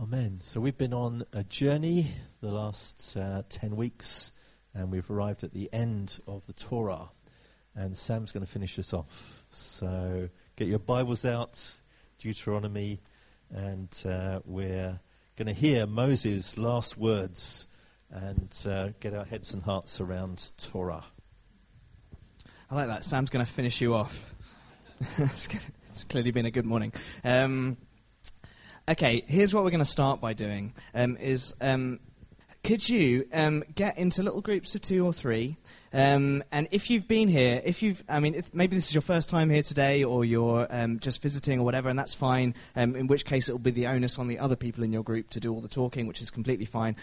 Amen. So we've been on a journey the last uh, 10 weeks, and we've arrived at the end of the Torah. And Sam's going to finish us off. So get your Bibles out, Deuteronomy, and uh, we're going to hear Moses' last words and uh, get our heads and hearts around Torah. I like that. Sam's going to finish you off. it's, clearly been a good morning. Um, Okay, here's what we're going to start by doing: um, is um, could you um, get into little groups of two or three? Um, and if you've been here, if you've, I mean, maybe this is your first time here today, or you're um, just visiting or whatever, and that's fine. Um, in which case, it will be the onus on the other people in your group to do all the talking, which is completely fine.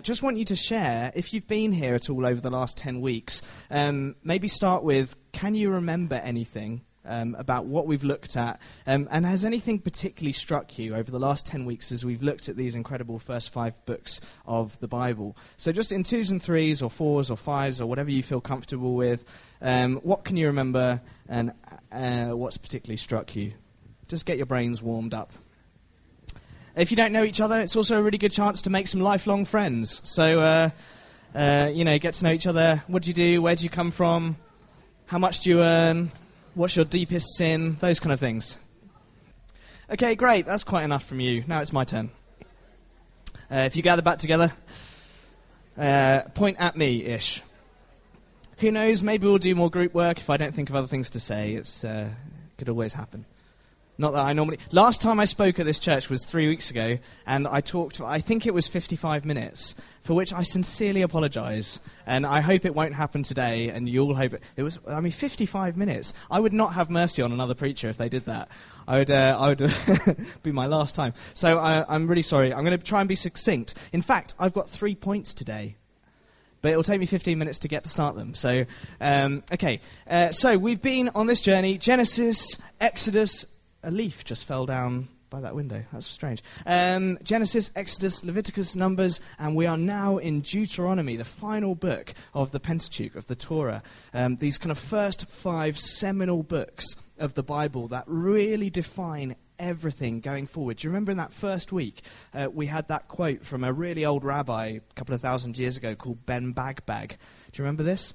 just want you to share if you've been here at all over the last ten weeks. maybe start with, can you remember anything um, about what we've looked at. Um, and has anything particularly struck you over the last 10 weeks as we've looked at these incredible first five books of the Bible? So, just in twos and threes, or fours, or fives, or whatever you feel comfortable with, um, what can you remember and uh, what's particularly struck you? Just get your brains warmed up. If you don't know each other, it's also a really good chance to make some lifelong friends. So, uh, uh, you know, get to know each other. What do you do? Where do you come from? How much do you earn? What's your deepest sin? Those kind of things. Okay, great. That's quite enough from you. Now it's my turn. Uh, if you gather back together, uh, point at me ish. Who knows? Maybe we'll do more group work if I don't think of other things to say. It uh, could always happen. Not that I normally. Last time I spoke at this church was three weeks ago, and I talked. I think it was 55 minutes, for which I sincerely apologise, and I hope it won't happen today. And you all hope it. It was. I mean, 55 minutes. I would not have mercy on another preacher if they did that. I would. Uh, I would be my last time. So I, I'm really sorry. I'm going to try and be succinct. In fact, I've got three points today but it will take me 15 minutes to get to start them. So, um, okay. Uh, so we've been on this journey Genesis, Exodus, a leaf just fell down by that window. That's strange. Um, Genesis, Exodus, Leviticus, Numbers, and we are now in Deuteronomy, the final book of the Pentateuch, of the Torah. Um, these kind of first five seminal books of the Bible that really define everything going forward. Do you remember in that first week, uh, we had that quote from a really old rabbi a couple of thousand years ago called Ben Bagbag? Do you remember this?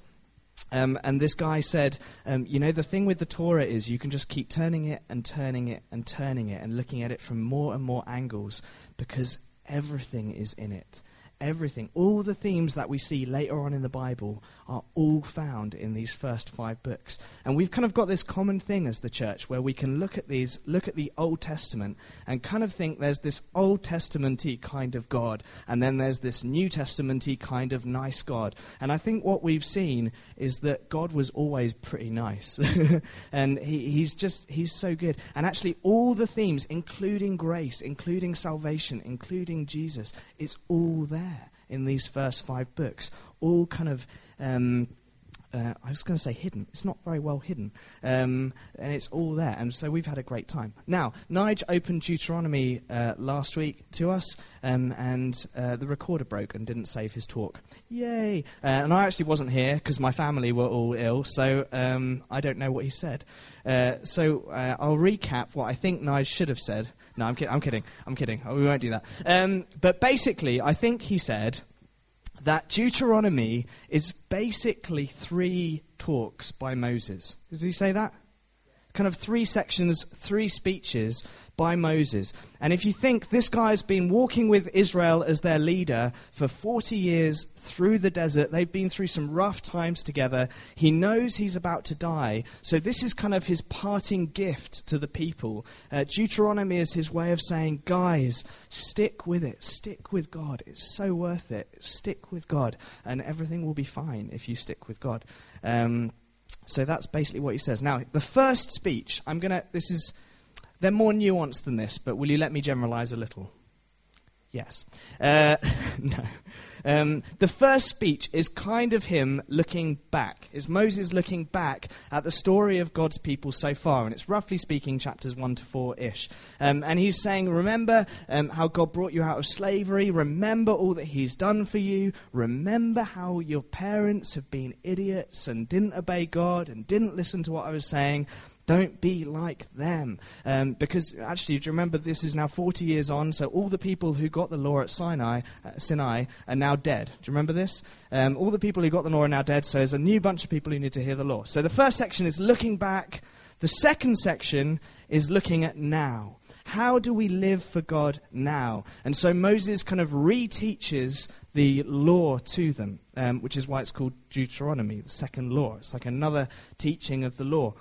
Um, and this guy said, um, You know, the thing with the Torah is you can just keep turning it and turning it and turning it and looking at it from more and more angles because everything is in it everything, all the themes that we see later on in the Bible are all found in these first five books. And we've kind of got this common thing as the church where we can look at these, look at the Old Testament and kind of think there's this Old Testamenty kind of God, and then there's this New Testamenty kind of nice God. And I think what we've seen is that God was always pretty nice. and he, he's just, he's so good. And actually, all the themes, including grace, including salvation, including Jesus, it's all there in these first five books, all kind of. Um, uh, I was going to say hidden. It's not very well hidden. Um, and it's all there. And so we've had a great time. Now, Nige opened Deuteronomy uh, last week to us, um, and uh, the recorder broke and didn't save his talk. Yay! Uh, and I actually wasn't here because my family were all ill, so um, I don't know what he said. Uh, so uh, I'll recap what I think Nige should have said. No, I'm, ki- I'm kidding. I'm kidding. Oh, we won't do that. Um, but basically, I think he said that Deuteronomy is basically three talks by Moses. Did he say that? Kind of three sections, three speeches by Moses. And if you think this guy's been walking with Israel as their leader for 40 years through the desert, they've been through some rough times together, he knows he's about to die. So this is kind of his parting gift to the people. Uh, Deuteronomy is his way of saying, guys, stick with it, stick with God. It's so worth it. Stick with God, and everything will be fine if you stick with God. Um, so that's basically what he says. Now, the first speech, I'm going to, this is they're more nuanced than this, but will you let me generalize a little? Yes. Uh, no. Um, the first speech is kind of him looking back. Is Moses looking back at the story of God's people so far? And it's roughly speaking chapters 1 to 4 ish. Um, and he's saying, Remember um, how God brought you out of slavery. Remember all that he's done for you. Remember how your parents have been idiots and didn't obey God and didn't listen to what I was saying. Don't be like them. Um, because actually, do you remember this is now 40 years on, so all the people who got the law at Sinai, uh, Sinai are now dead. Do you remember this? Um, all the people who got the law are now dead, so there's a new bunch of people who need to hear the law. So the first section is looking back, the second section is looking at now. How do we live for God now? And so Moses kind of reteaches the law to them, um, which is why it's called Deuteronomy, the second law. It's like another teaching of the law.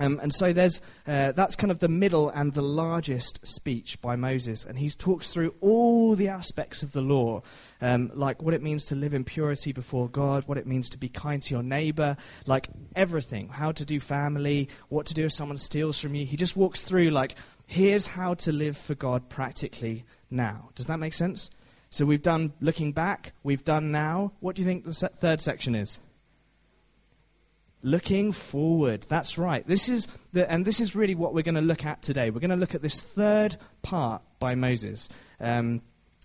Um, and so there's, uh, that's kind of the middle and the largest speech by Moses. And he talks through all the aspects of the law, um, like what it means to live in purity before God, what it means to be kind to your neighbor, like everything, how to do family, what to do if someone steals from you. He just walks through, like, here's how to live for God practically now. Does that make sense? So we've done looking back, we've done now. What do you think the se- third section is? Looking forward. That's right. This is the, and this is really what we're going to look at today. We're going to look at this third part by Moses, um,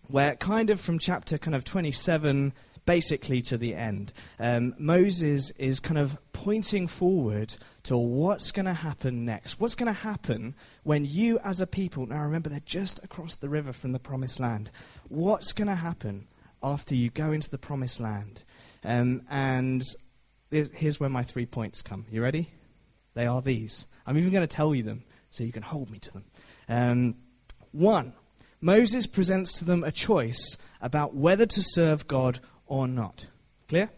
where kind of from chapter kind of 27 basically to the end. Um, Moses is kind of pointing forward to what's going to happen next. What's going to happen when you, as a people, now remember they're just across the river from the promised land. What's going to happen after you go into the promised land? Um, and here's where my three points come. You ready? They are these. I'm even going to tell you them so you can hold me to them. Um, one, Moses presents to them a choice about whether to serve God or not. Clear?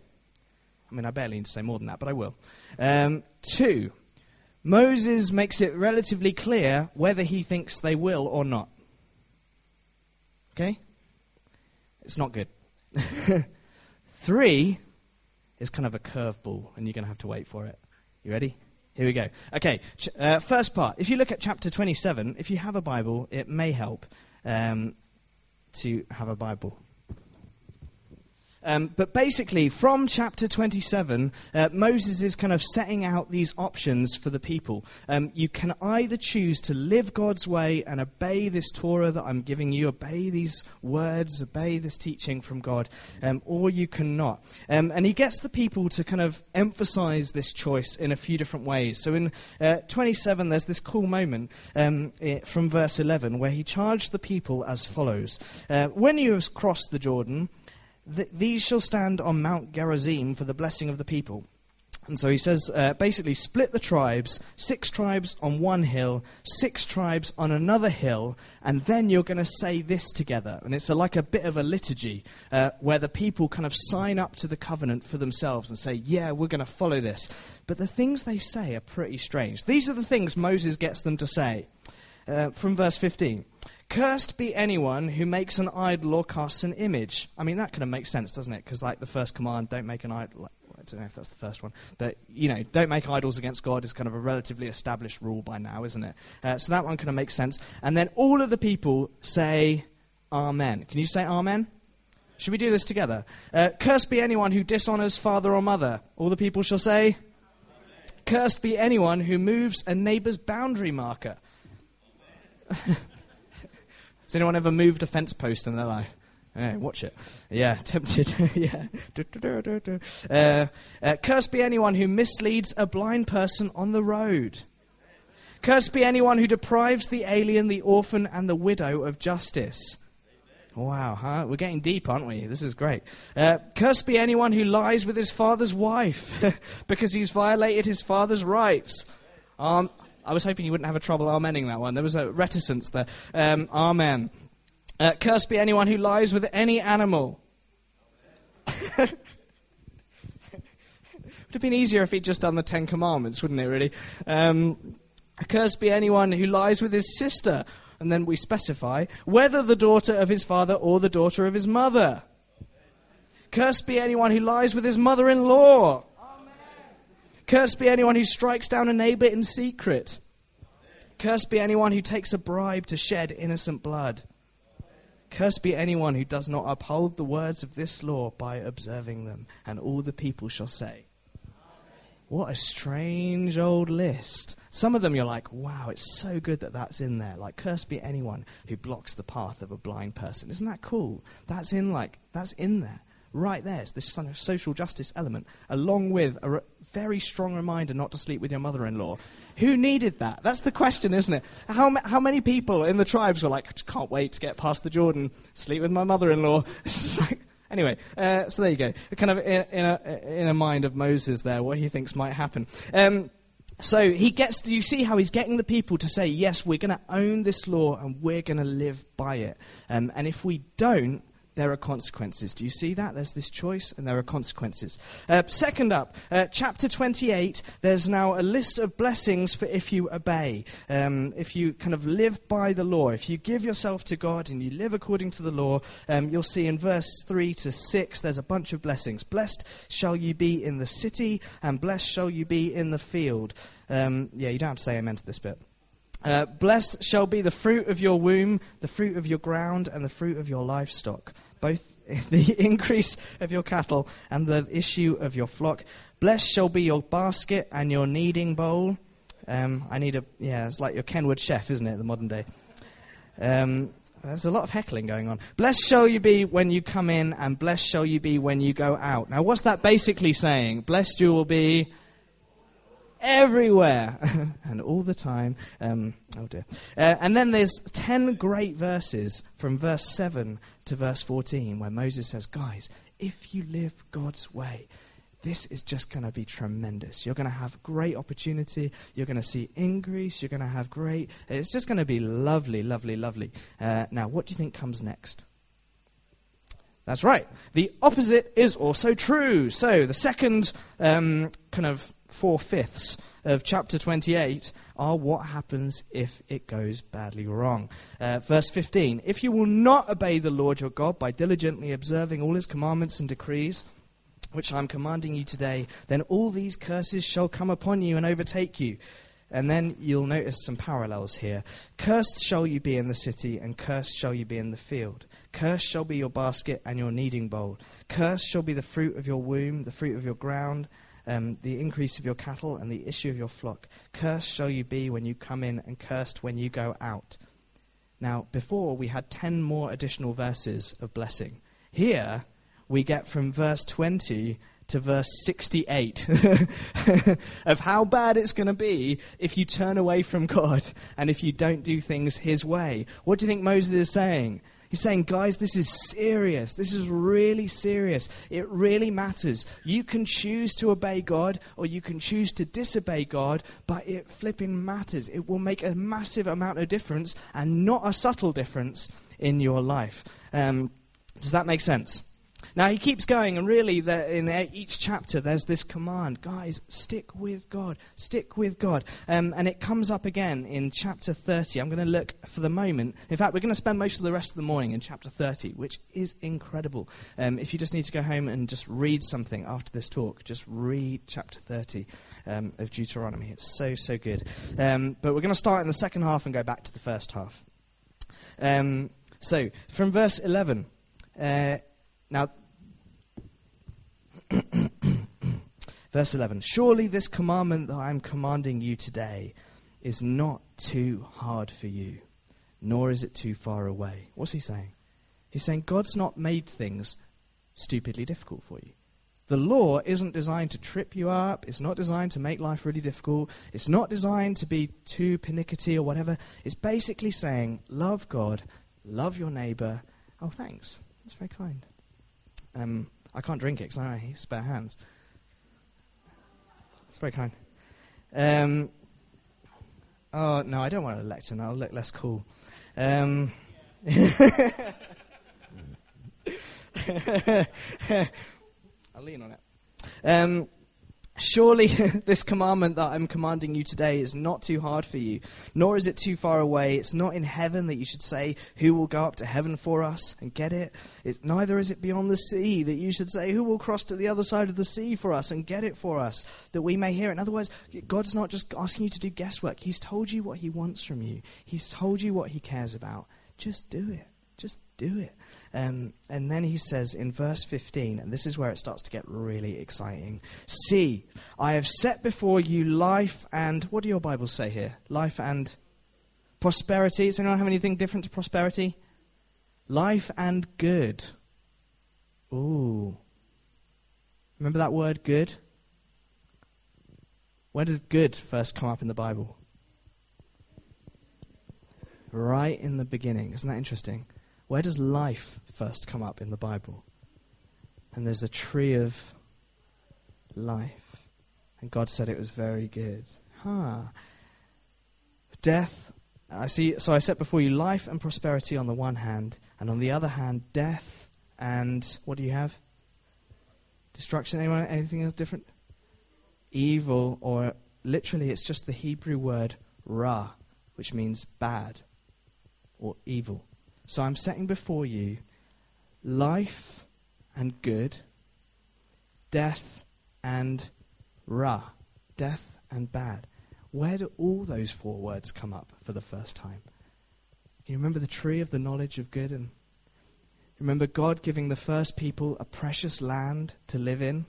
I mean, I barely need to say more than that, but I will. Um, two, Moses makes it relatively clear whether he thinks they will or not. Okay? It's not good. Three, is kind of a curveball, and you're going to have to wait for it. You ready? Here we go. Okay, ch- uh, first part. If you look at chapter 27, if you have a Bible, it may help um, to have a Bible. Um, but basically, from chapter 27, uh, Moses is kind of setting out these options for the people. Um, you can either choose to live God's way and obey this Torah that I'm giving you, obey these words, obey this teaching from God, um, or you cannot. Um, and he gets the people to kind of emphasize this choice in a few different ways. So in uh, 27, there's this cool moment um, it, from verse 11 where he charged the people as follows uh, When you have crossed the Jordan, th- these shall stand on Mount Gerizim for the blessing of the people. And so he says, uh, basically, split the tribes, six tribes on one hill, six tribes on another hill, and then you're going to say this together. And it's a, like a bit of a liturgy uh, where the people kind of sign up to the covenant for themselves and say, yeah, we're going to follow this. But the things they say are pretty strange. These are the things Moses gets them to say. Uh, from verse 15. Cursed be anyone who makes an idol or casts an image. I mean, that kind of makes sense, doesn't it? Because, like, the first command, don't make an idol. I don't know if that's the first one. But, you know, don't make idols against God is kind of a relatively established rule by now, isn't it? Uh, so that one kind of makes sense. And then all of the people say, Amen. Can you say Amen? Should we do this together? Uh, Cursed be anyone who dishonors father or mother. All the people shall say, Amen. Cursed be anyone who moves a neighbor's boundary marker. Has anyone ever moved a fence post in their life? Yeah, watch it. Yeah, tempted. yeah. Uh, uh, be anyone who misleads a blind person on the road. Cursed be anyone who deprives the alien, the orphan, and the widow of justice. Wow, huh? We're getting deep, aren't we? This is great. Uh, be anyone who lies with his father's wife because he's violated his father's rights. Um, I was hoping you wouldn't have a trouble amening that one. There was a reticence there. Um, amen. Uh, cursed be anyone who lies with any animal. would have been easier if he'd just done the Ten Commandments, wouldn't it, really? Um, cursed be anyone who lies with his sister. And then we specify whether the daughter of his father or the daughter of his mother. Cursed be anyone who lies with his mother in law. Cursed be anyone who strikes down a neighbor in secret. Cursed be anyone who takes a bribe to shed innocent blood. Cursed be anyone who does not uphold the words of this law by observing them. And all the people shall say, What a strange old list. Some of them you're like, wow, it's so good that that's in there. Like, cursed be anyone who blocks the path of a blind person. Isn't that cool? That's in, like, that's in there. Right there. It's this social justice element, along with a very strong reminder not to sleep with your mother in law. Who needed that? That's the question, isn't it? How, how many people in the tribes were like, I can't wait to get past the Jordan, sleep with my mother in law? like, anyway, uh, so there you go. Kind of in, in, a, in a mind of Moses there, what he thinks might happen. Um, so he gets, do you see how he's getting the people to say, yes, we're going to own this law and we're going to live by it. Um, and if we don't, there are consequences. Do you see that? There's this choice, and there are consequences. Uh, second up, uh, chapter 28, there's now a list of blessings for if you obey. Um, if you kind of live by the law, if you give yourself to God and you live according to the law, um, you'll see in verse 3 to 6, there's a bunch of blessings. Blessed shall you be in the city, and blessed shall you be in the field. Um, yeah, you don't have to say amen to this bit. Uh, blessed shall be the fruit of your womb, the fruit of your ground, and the fruit of your livestock both the increase of your cattle and the issue of your flock. Blessed shall be your basket and your kneading bowl. Um, I need a, yeah, it's like your Kenwood chef, isn't it, the modern day? Um, there's a lot of heckling going on. Blessed shall you be when you come in, and blessed shall you be when you go out. Now, what's that basically saying? Blessed you will be everywhere and all the time. Um, oh dear. Uh, and then there's 10 great verses from verse 7 to verse 14 where Moses says, Guys, if you live God's way, this is just going to be tremendous. You're going to have great opportunity. You're going to see increase. You're going to have great. It's just going to be lovely, lovely, lovely. Uh, now, what do you think comes next? That's right. The opposite is also true. So, the second um, kind of four fifths of chapter 28 are what happens if it goes badly wrong. Uh, verse 15 If you will not obey the Lord your God by diligently observing all his commandments and decrees, which I'm commanding you today, then all these curses shall come upon you and overtake you. And then you'll notice some parallels here. Cursed shall you be in the city, and cursed shall you be in the field. Cursed shall be your basket and your kneading bowl. Cursed shall be the fruit of your womb, the fruit of your ground um, the increase of your cattle and the issue of your flock. Cursed shall you be when you come in, and cursed when you go out. Now, before we had 10 more additional verses of blessing. Here, we get from verse 20 to verse 68 of how bad it's going to be if you turn away from God and if you don't do things His way. What do you think Moses is saying? He's saying, guys, this is serious. This is really serious. It really matters. You can choose to obey God or you can choose to disobey God, but it flipping matters. It will make a massive amount of difference and not a subtle difference in your life. Um, does that make sense? Now he keeps going, and really, in each chapter, there's this command guys, stick with God, stick with God. Um, and it comes up again in chapter 30. I'm going to look for the moment. In fact, we're going to spend most of the rest of the morning in chapter 30, which is incredible. Um, if you just need to go home and just read something after this talk, just read chapter 30 um, of Deuteronomy. It's so, so good. Um, but we're going to start in the second half and go back to the first half. Um, so, from verse 11. Uh, now, Verse 11 Surely this commandment that I am commanding you today is not too hard for you, nor is it too far away. What's he saying? He's saying God's not made things stupidly difficult for you. The law isn't designed to trip you up. It's not designed to make life really difficult. It's not designed to be too pernickety or whatever. It's basically saying, love God, love your neighbor. Oh, thanks. That's very kind. Um, I can't drink it because I have spare hands. It's very kind. Um, oh, no, I don't want a lectern. I'll look less cool. Um, I'll lean on it. Surely this commandment that I'm commanding you today is not too hard for you, nor is it too far away. It's not in heaven that you should say, Who will go up to heaven for us and get it? it? Neither is it beyond the sea that you should say, Who will cross to the other side of the sea for us and get it for us, that we may hear it. In other words, God's not just asking you to do guesswork. He's told you what He wants from you, He's told you what He cares about. Just do it. Just do it. Um, and then he says in verse 15, and this is where it starts to get really exciting See, I have set before you life and, what do your Bibles say here? Life and prosperity. Does anyone have anything different to prosperity? Life and good. Ooh. Remember that word, good? Where does good first come up in the Bible? Right in the beginning. Isn't that interesting? Where does life first come up in the Bible? And there's a tree of life. And God said it was very good. Huh. Death, I see, so I set before you life and prosperity on the one hand, and on the other hand, death and what do you have? Destruction. Anyone? Anything else different? Evil, or literally, it's just the Hebrew word ra, which means bad or evil. So I'm setting before you life and good, death and ra, death and bad. Where do all those four words come up for the first time? You remember the tree of the knowledge of good and remember God giving the first people a precious land to live in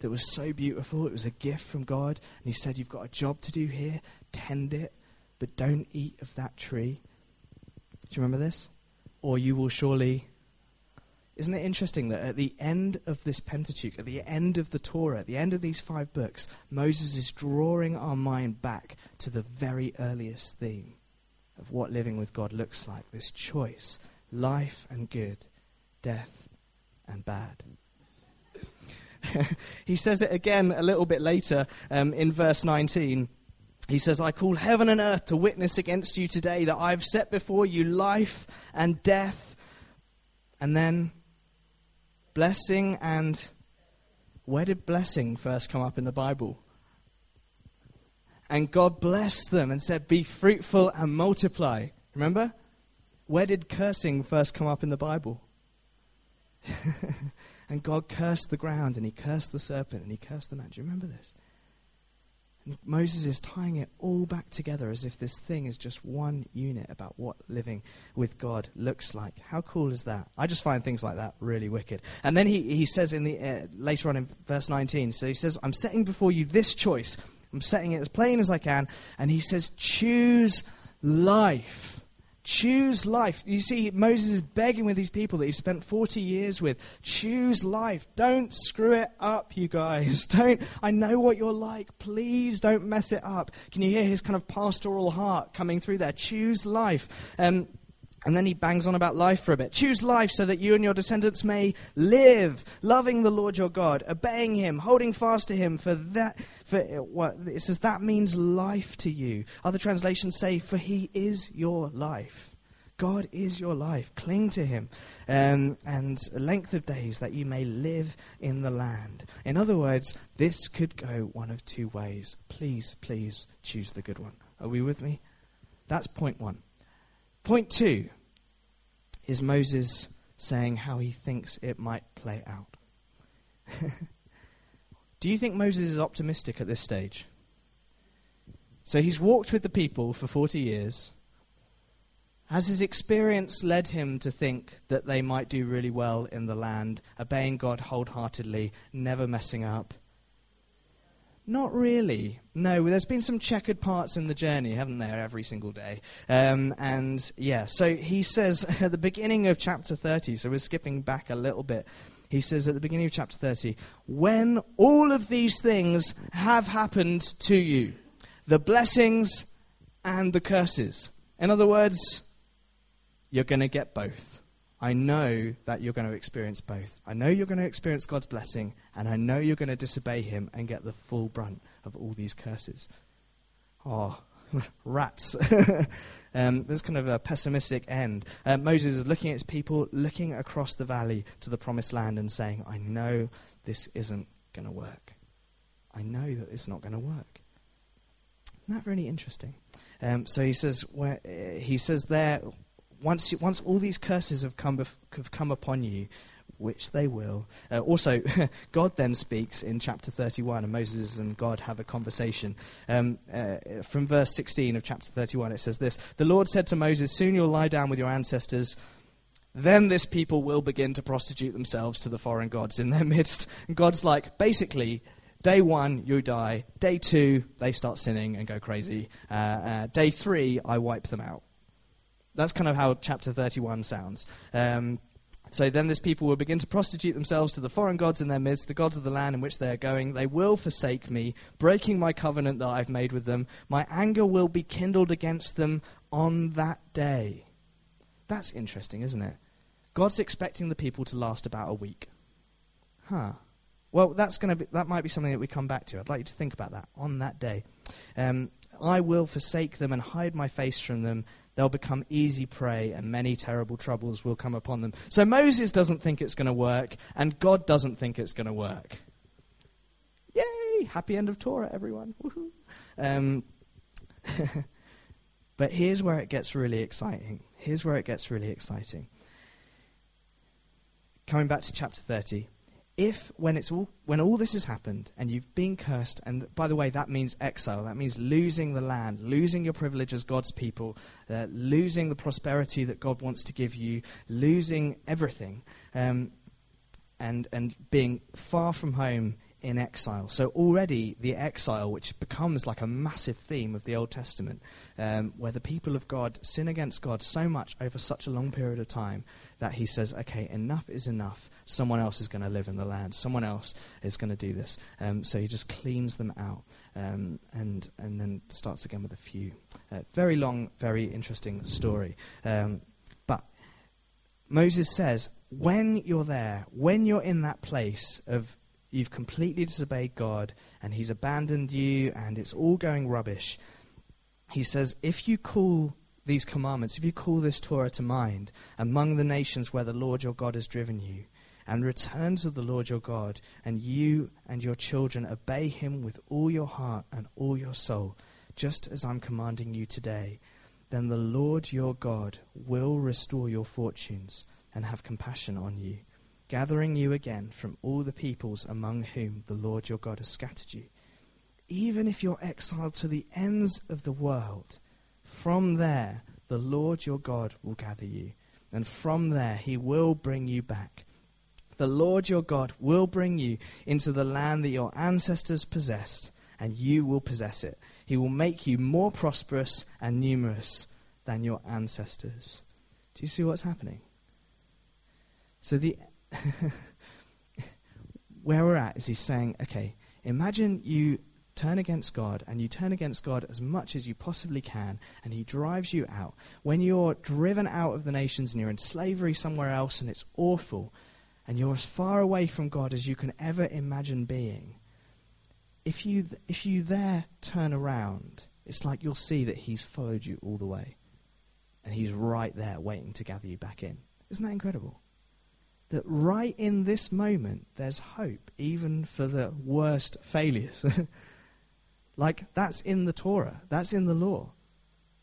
that was so beautiful. It was a gift from God. And He said, You've got a job to do here, tend it, but don't eat of that tree. Do you remember this? Or you will surely. Isn't it interesting that at the end of this Pentateuch, at the end of the Torah, at the end of these five books, Moses is drawing our mind back to the very earliest theme of what living with God looks like this choice life and good, death and bad. he says it again a little bit later um, in verse 19. He says, I call heaven and earth to witness against you today that I've set before you life and death. And then blessing and. Where did blessing first come up in the Bible? And God blessed them and said, Be fruitful and multiply. Remember? Where did cursing first come up in the Bible? and God cursed the ground and he cursed the serpent and he cursed the man. Do you remember this? And Moses is tying it all back together as if this thing is just one unit about what living with God looks like. How cool is that? I just find things like that really wicked. And then he, he says in the, uh, later on in verse 19, so he says, I'm setting before you this choice. I'm setting it as plain as I can. And he says, choose life Choose life. You see, Moses is begging with these people that he spent 40 years with. Choose life. Don't screw it up, you guys. Don't. I know what you're like. Please don't mess it up. Can you hear his kind of pastoral heart coming through there? Choose life. Um, and then he bangs on about life for a bit. Choose life so that you and your descendants may live, loving the Lord your God, obeying him, holding fast to him, for that for it says that means life to you. Other translations say, for he is your life. God is your life. Cling to him. Um, and length of days that you may live in the land. In other words, this could go one of two ways. Please, please choose the good one. Are we with me? That's point one. Point two is Moses saying how he thinks it might play out. Do you think Moses is optimistic at this stage? So he's walked with the people for 40 years. Has his experience led him to think that they might do really well in the land, obeying God wholeheartedly, never messing up? Not really. No, there's been some checkered parts in the journey, haven't there, every single day? Um, and yeah, so he says at the beginning of chapter 30, so we're skipping back a little bit. He says at the beginning of chapter 30, when all of these things have happened to you, the blessings and the curses. In other words, you're going to get both. I know that you're going to experience both. I know you're going to experience God's blessing, and I know you're going to disobey Him and get the full brunt of all these curses. Oh, rats. um, there's kind of a pessimistic end. Uh, Moses is looking at his people, looking across the valley to the promised land, and saying, I know this isn't going to work. I know that it's not going to work. Isn't that really interesting? Um, so he says, where, uh, he says there, once, you, once all these curses have come, bef- have come upon you, which they will. Uh, also, God then speaks in chapter 31, and Moses and God have a conversation. Um, uh, from verse 16 of chapter 31, it says this The Lord said to Moses, Soon you'll lie down with your ancestors. Then this people will begin to prostitute themselves to the foreign gods in their midst. And God's like, basically, Day one, you die. Day two, they start sinning and go crazy. Uh, uh, day three, I wipe them out. That's kind of how chapter 31 sounds. Um, So then this people will begin to prostitute themselves to the foreign gods in their midst, the gods of the land in which they are going. They will forsake me, breaking my covenant that I've made with them. My anger will be kindled against them on that day. That's interesting, isn't it? God's expecting the people to last about a week. Huh. Well, that's going to that might be something that we come back to. I'd like you to think about that on that day. Um, I will forsake them and hide my face from them. They'll become easy prey, and many terrible troubles will come upon them. So Moses doesn't think it's going to work, and God doesn't think it's going to work. Yay! Happy end of Torah, everyone. Um, but here's where it gets really exciting. Here's where it gets really exciting. Coming back to chapter 30 if when it's all when all this has happened and you've been cursed and by the way that means exile that means losing the land losing your privilege as god's people uh, losing the prosperity that god wants to give you losing everything um, and and being far from home in exile. So already the exile, which becomes like a massive theme of the Old Testament, um, where the people of God sin against God so much over such a long period of time that he says, okay, enough is enough. Someone else is going to live in the land. Someone else is going to do this. Um, so he just cleans them out um, and, and then starts again with a few. Uh, very long, very interesting story. Um, but Moses says, when you're there, when you're in that place of You've completely disobeyed God, and He's abandoned you, and it's all going rubbish. He says, if you call these commandments, if you call this Torah to mind among the nations where the Lord your God has driven you, and return to the Lord your God, and you and your children obey him with all your heart and all your soul, just as I'm commanding you today, then the Lord your God will restore your fortunes and have compassion on you gathering you again from all the peoples among whom the Lord your God has scattered you. Even if you're exiled to the ends of the world, from there the Lord your God will gather you, and from there he will bring you back. The Lord your God will bring you into the land that your ancestors possessed, and you will possess it. He will make you more prosperous and numerous than your ancestors. Do you see what's happening? So the where we're at is he's saying, okay, imagine you turn against God and you turn against God as much as you possibly can, and He drives you out. When you're driven out of the nations and you're in slavery somewhere else and it's awful, and you're as far away from God as you can ever imagine being, if you, th- if you there turn around, it's like you'll see that He's followed you all the way. And He's right there waiting to gather you back in. Isn't that incredible? That right in this moment, there's hope, even for the worst failures. like, that's in the Torah, that's in the law.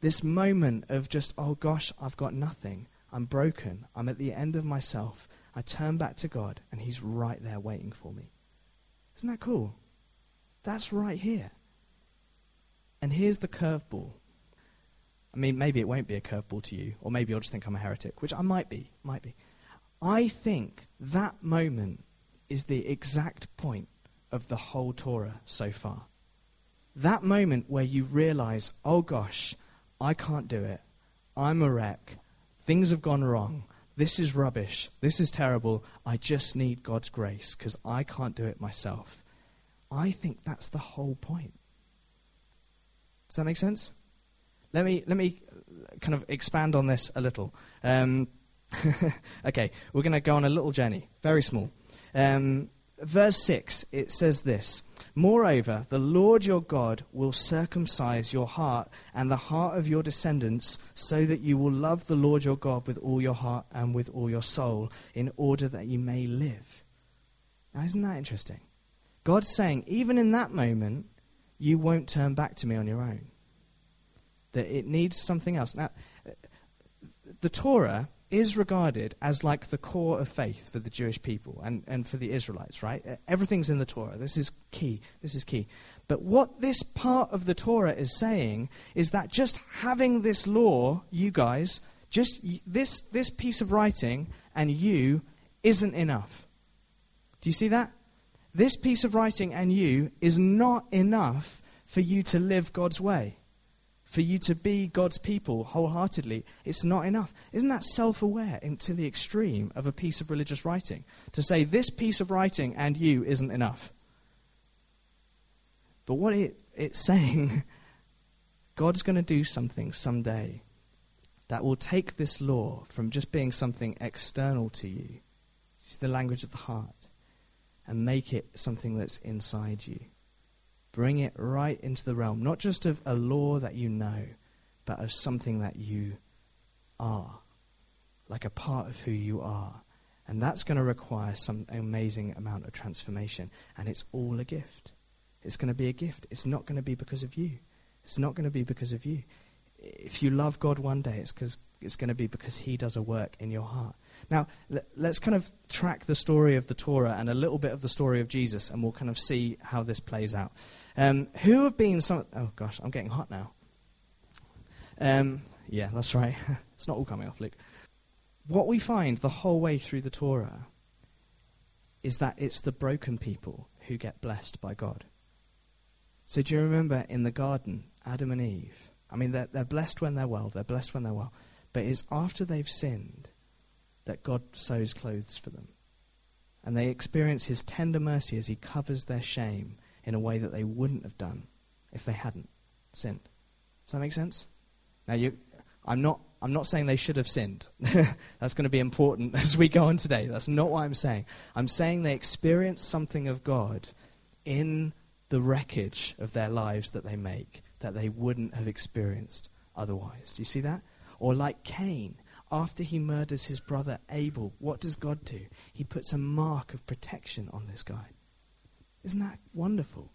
This moment of just, oh gosh, I've got nothing. I'm broken. I'm at the end of myself. I turn back to God, and He's right there waiting for me. Isn't that cool? That's right here. And here's the curveball. I mean, maybe it won't be a curveball to you, or maybe you'll just think I'm a heretic, which I might be, might be. I think that moment is the exact point of the whole Torah so far. That moment where you realize, oh gosh, I can't do it. I'm a wreck. Things have gone wrong. This is rubbish. This is terrible. I just need God's grace because I can't do it myself. I think that's the whole point. Does that make sense? Let me, let me kind of expand on this a little. Um, okay, we're going to go on a little journey, very small. Um, verse 6, it says this Moreover, the Lord your God will circumcise your heart and the heart of your descendants, so that you will love the Lord your God with all your heart and with all your soul, in order that you may live. Now, isn't that interesting? God's saying, even in that moment, you won't turn back to me on your own. That it needs something else. Now, the Torah is regarded as like the core of faith for the Jewish people and, and for the Israelites, right? Everything's in the Torah. This is key. This is key. But what this part of the Torah is saying is that just having this law, you guys, just this, this piece of writing and you isn't enough. Do you see that? This piece of writing and you is not enough for you to live God's way For you to be God's people wholeheartedly, it's not enough. Isn't that self aware to the extreme of a piece of religious writing? To say this piece of writing and you isn't enough. But what it, it's saying, God's going to do something someday that will take this law from just being something external to you, it's the language of the heart, and make it something that's inside you. Bring it right into the realm, not just of a law that you know, but of something that you are, like a part of who you are. And that's going to require some amazing amount of transformation. And it's all a gift. It's going to be a gift. It's not going to be because of you. It's not going to be because of you. If you love God one day, it's, cause, it's going to be because He does a work in your heart. Now, let's kind of track the story of the Torah and a little bit of the story of Jesus, and we'll kind of see how this plays out. Um, who have been some. Oh, gosh, I'm getting hot now. Um, yeah, that's right. it's not all coming off, Luke. What we find the whole way through the Torah is that it's the broken people who get blessed by God. So, do you remember in the garden, Adam and Eve? I mean, they're, they're blessed when they're well, they're blessed when they're well. But it's after they've sinned that God sews clothes for them. And they experience his tender mercy as he covers their shame in a way that they wouldn't have done if they hadn't sinned. Does that make sense? Now, you, I'm, not, I'm not saying they should have sinned. That's going to be important as we go on today. That's not what I'm saying. I'm saying they experience something of God in the wreckage of their lives that they make that they wouldn't have experienced otherwise. Do you see that? Or like Cain, after he murders his brother Abel, what does God do? He puts a mark of protection on this guy. Isn't that wonderful?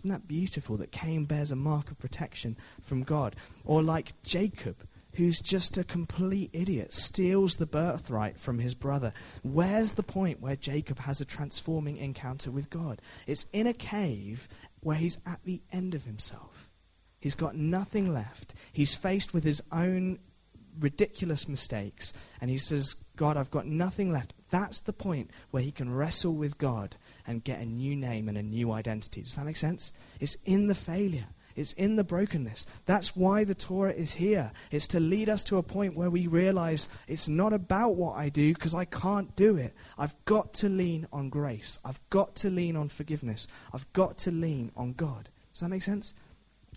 Isn't that beautiful that Cain bears a mark of protection from God? Or like Jacob, who's just a complete idiot, steals the birthright from his brother. Where's the point where Jacob has a transforming encounter with God? It's in a cave where he's at the end of himself. He's got nothing left. He's faced with his own ridiculous mistakes, and he says, God, I've got nothing left. That's the point where he can wrestle with God and get a new name and a new identity. Does that make sense? It's in the failure. It's in the brokenness. That's why the Torah is here. It's to lead us to a point where we realize it's not about what I do because I can't do it. I've got to lean on grace. I've got to lean on forgiveness. I've got to lean on God. Does that make sense?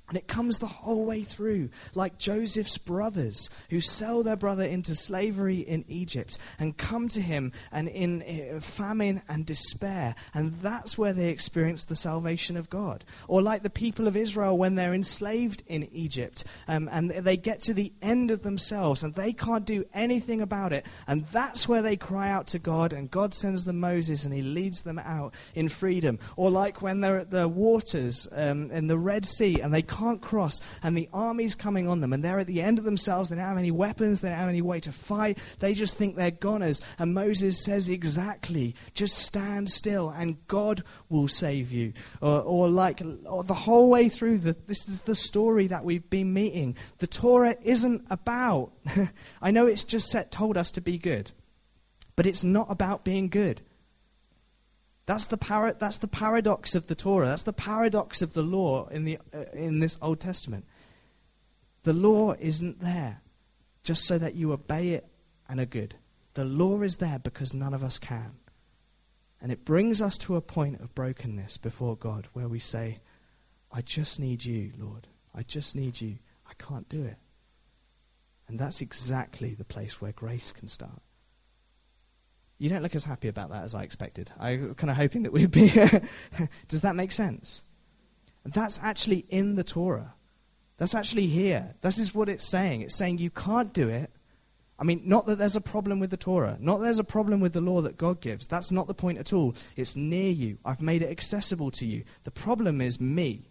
And it comes the whole way through, like Joseph's brothers who sell their brother into slavery in Egypt and come to him and in uh, famine and despair. And that's where they experience the salvation of God. Or like the people of Israel when they're enslaved in Egypt um, and they get to the end of themselves and they can't do anything about it. And that's where they cry out to God and God sends them Moses and he leads them out in freedom. Or like when they're at the waters um, in the Red Sea and they can't cross, and the army's coming on them, and they're at the end of themselves. They don't have any weapons, they don't have any way to fight. They just think they're goners. And Moses says, Exactly, just stand still, and God will save you. Or, or like or the whole way through, the, this is the story that we've been meeting. The Torah isn't about, I know it's just set, told us to be good, but it's not about being good. That's the, para- that's the paradox of the Torah. That's the paradox of the law in, the, uh, in this Old Testament. The law isn't there just so that you obey it and are good. The law is there because none of us can. And it brings us to a point of brokenness before God where we say, I just need you, Lord. I just need you. I can't do it. And that's exactly the place where grace can start. You don't look as happy about that as I expected. I was kind of hoping that we'd be. Does that make sense? That's actually in the Torah. That's actually here. This is what it's saying. It's saying you can't do it. I mean, not that there's a problem with the Torah, not that there's a problem with the law that God gives. That's not the point at all. It's near you. I've made it accessible to you. The problem is me,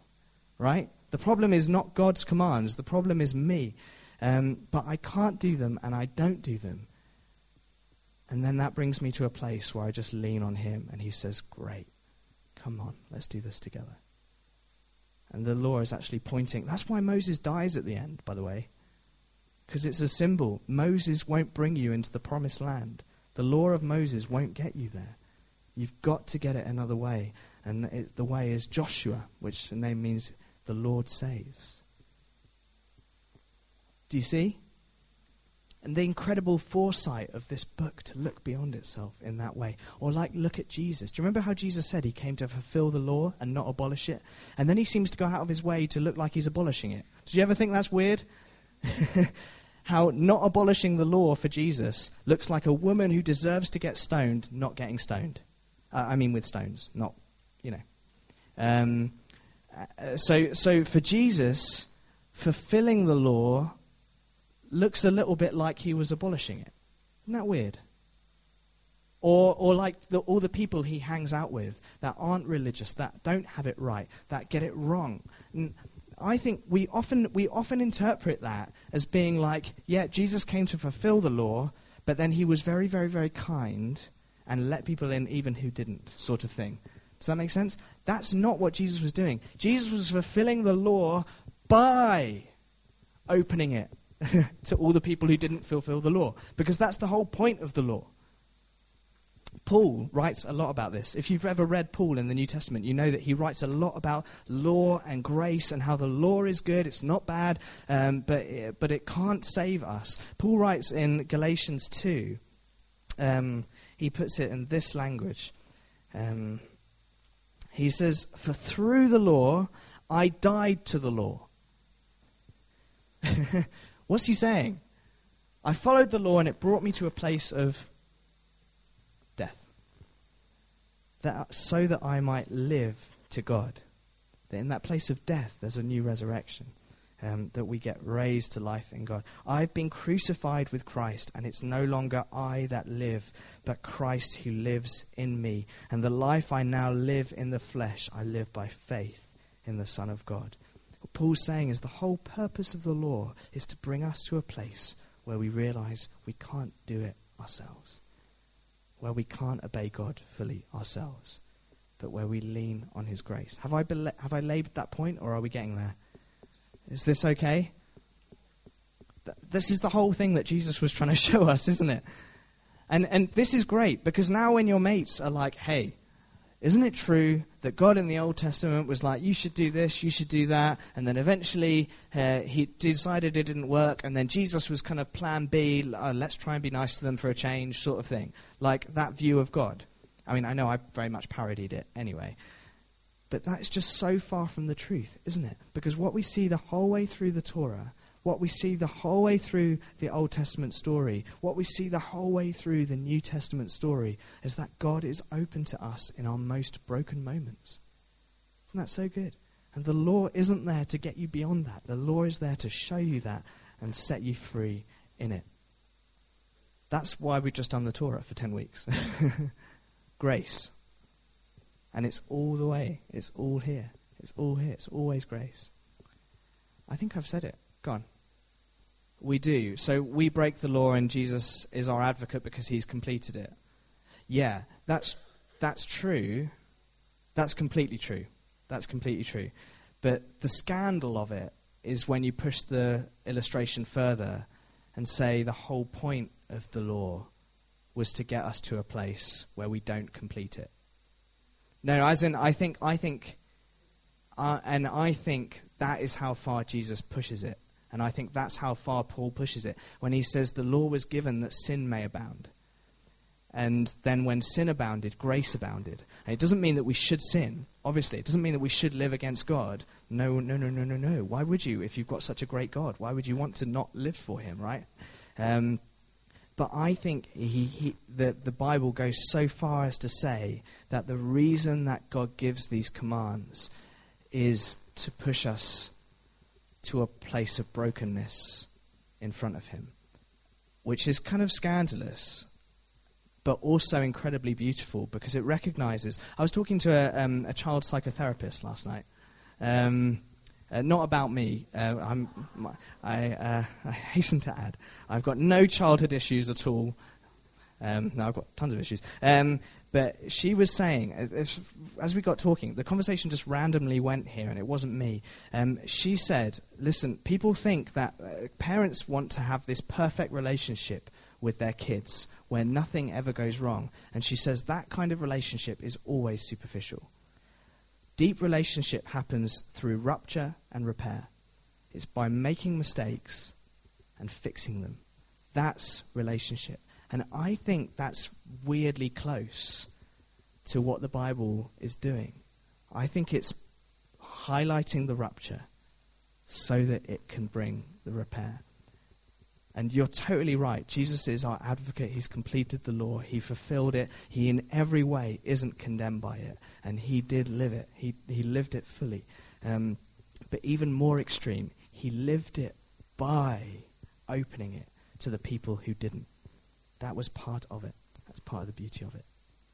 right? The problem is not God's commands. The problem is me. Um, but I can't do them, and I don't do them. And then that brings me to a place where I just lean on him and he says, Great, come on, let's do this together. And the law is actually pointing. That's why Moses dies at the end, by the way. Because it's a symbol. Moses won't bring you into the promised land. The law of Moses won't get you there. You've got to get it another way. And it, the way is Joshua, which the name means the Lord saves. Do you see? And the incredible foresight of this book to look beyond itself in that way. Or, like, look at Jesus. Do you remember how Jesus said he came to fulfill the law and not abolish it? And then he seems to go out of his way to look like he's abolishing it. Did you ever think that's weird? how not abolishing the law for Jesus looks like a woman who deserves to get stoned not getting stoned. Uh, I mean, with stones, not, you know. Um, uh, so, so for Jesus, fulfilling the law looks a little bit like he was abolishing it. Isn't that weird? Or, or like the, all the people he hangs out with that aren't religious, that don't have it right, that get it wrong. And I think we often, we often interpret that as being like, yeah, Jesus came to fulfill the law, but then he was very, very, very kind and let people in even who didn't, sort of thing. Does that make sense? That's not what Jesus was doing. Jesus was fulfilling the law by opening it to all the people who didn't fulfill the law. Because that's the whole point of the law. Paul writes a lot about this. If you've ever read Paul in the New Testament, you know that he writes a lot about law and grace and how the law is good, it's not bad, um, but, but it can't save us. Paul writes in Galatians 2, um, he puts it in this language. Um, he says, For through the law I died to the law. What's he saying? I followed the law and it brought me to a place of death. That, so that I might live to God. That in that place of death, there's a new resurrection. Um, that we get raised to life in God. I've been crucified with Christ, and it's no longer I that live, but Christ who lives in me. And the life I now live in the flesh, I live by faith in the Son of God what Paul's saying is the whole purpose of the law is to bring us to a place where we realize we can't do it ourselves, where we can't obey God fully ourselves, but where we lean on His grace. Have I, have I labored that point, or are we getting there? Is this okay? Th- this is the whole thing that Jesus was trying to show us, isn't it? And, and this is great because now when your mates are like, hey, isn't it true that God in the Old Testament was like, you should do this, you should do that, and then eventually uh, he decided it didn't work, and then Jesus was kind of plan B, uh, let's try and be nice to them for a change, sort of thing. Like that view of God. I mean, I know I very much parodied it anyway. But that is just so far from the truth, isn't it? Because what we see the whole way through the Torah what we see the whole way through the Old Testament story, what we see the whole way through the New Testament story, is that God is open to us in our most broken moments. Isn't that so good? And the law isn't there to get you beyond that. The law is there to show you that and set you free in it. That's why we've just done the Torah for 10 weeks. grace. And it's all the way. It's all here. It's all here. It's always grace. I think I've said it. Go on we do. So we break the law, and Jesus is our advocate because he's completed it. Yeah, that's, that's true. That's completely true. That's completely true. But the scandal of it is when you push the illustration further and say the whole point of the law was to get us to a place where we don't complete it. No, as in, I think, I think, uh, and I think that is how far Jesus pushes it. And I think that's how far Paul pushes it when he says the law was given that sin may abound. And then when sin abounded, grace abounded. And it doesn't mean that we should sin, obviously. It doesn't mean that we should live against God. No, no, no, no, no, no. Why would you if you've got such a great God? Why would you want to not live for him, right? Um, but I think he, he, the, the Bible goes so far as to say that the reason that God gives these commands is to push us to a place of brokenness in front of him, which is kind of scandalous, but also incredibly beautiful because it recognizes. I was talking to a, um, a child psychotherapist last night. Um, uh, not about me. Uh, I, uh, I hasten to add, I've got no childhood issues at all. Um, no, I've got tons of issues. Um, but she was saying, as, as, we got talking, the conversation just randomly went here, and it wasn't me. Um, she said, Listen, people think that uh, parents want to have this perfect relationship with their kids where nothing ever goes wrong. And she says that kind of relationship is always superficial. Deep relationship happens through rupture and repair. It's by making mistakes and fixing them. That's relationship. And I think that's weirdly close to what the Bible is doing. I think it's highlighting the rupture so that it can bring the repair. And you're totally right. Jesus is our advocate. He's completed the law. He fulfilled it. He, in every way, isn't condemned by it. And he did live it. He, he lived it fully. Um, but even more extreme, he lived it by opening it to the people who didn't. That was part of it. That's part of the beauty of it.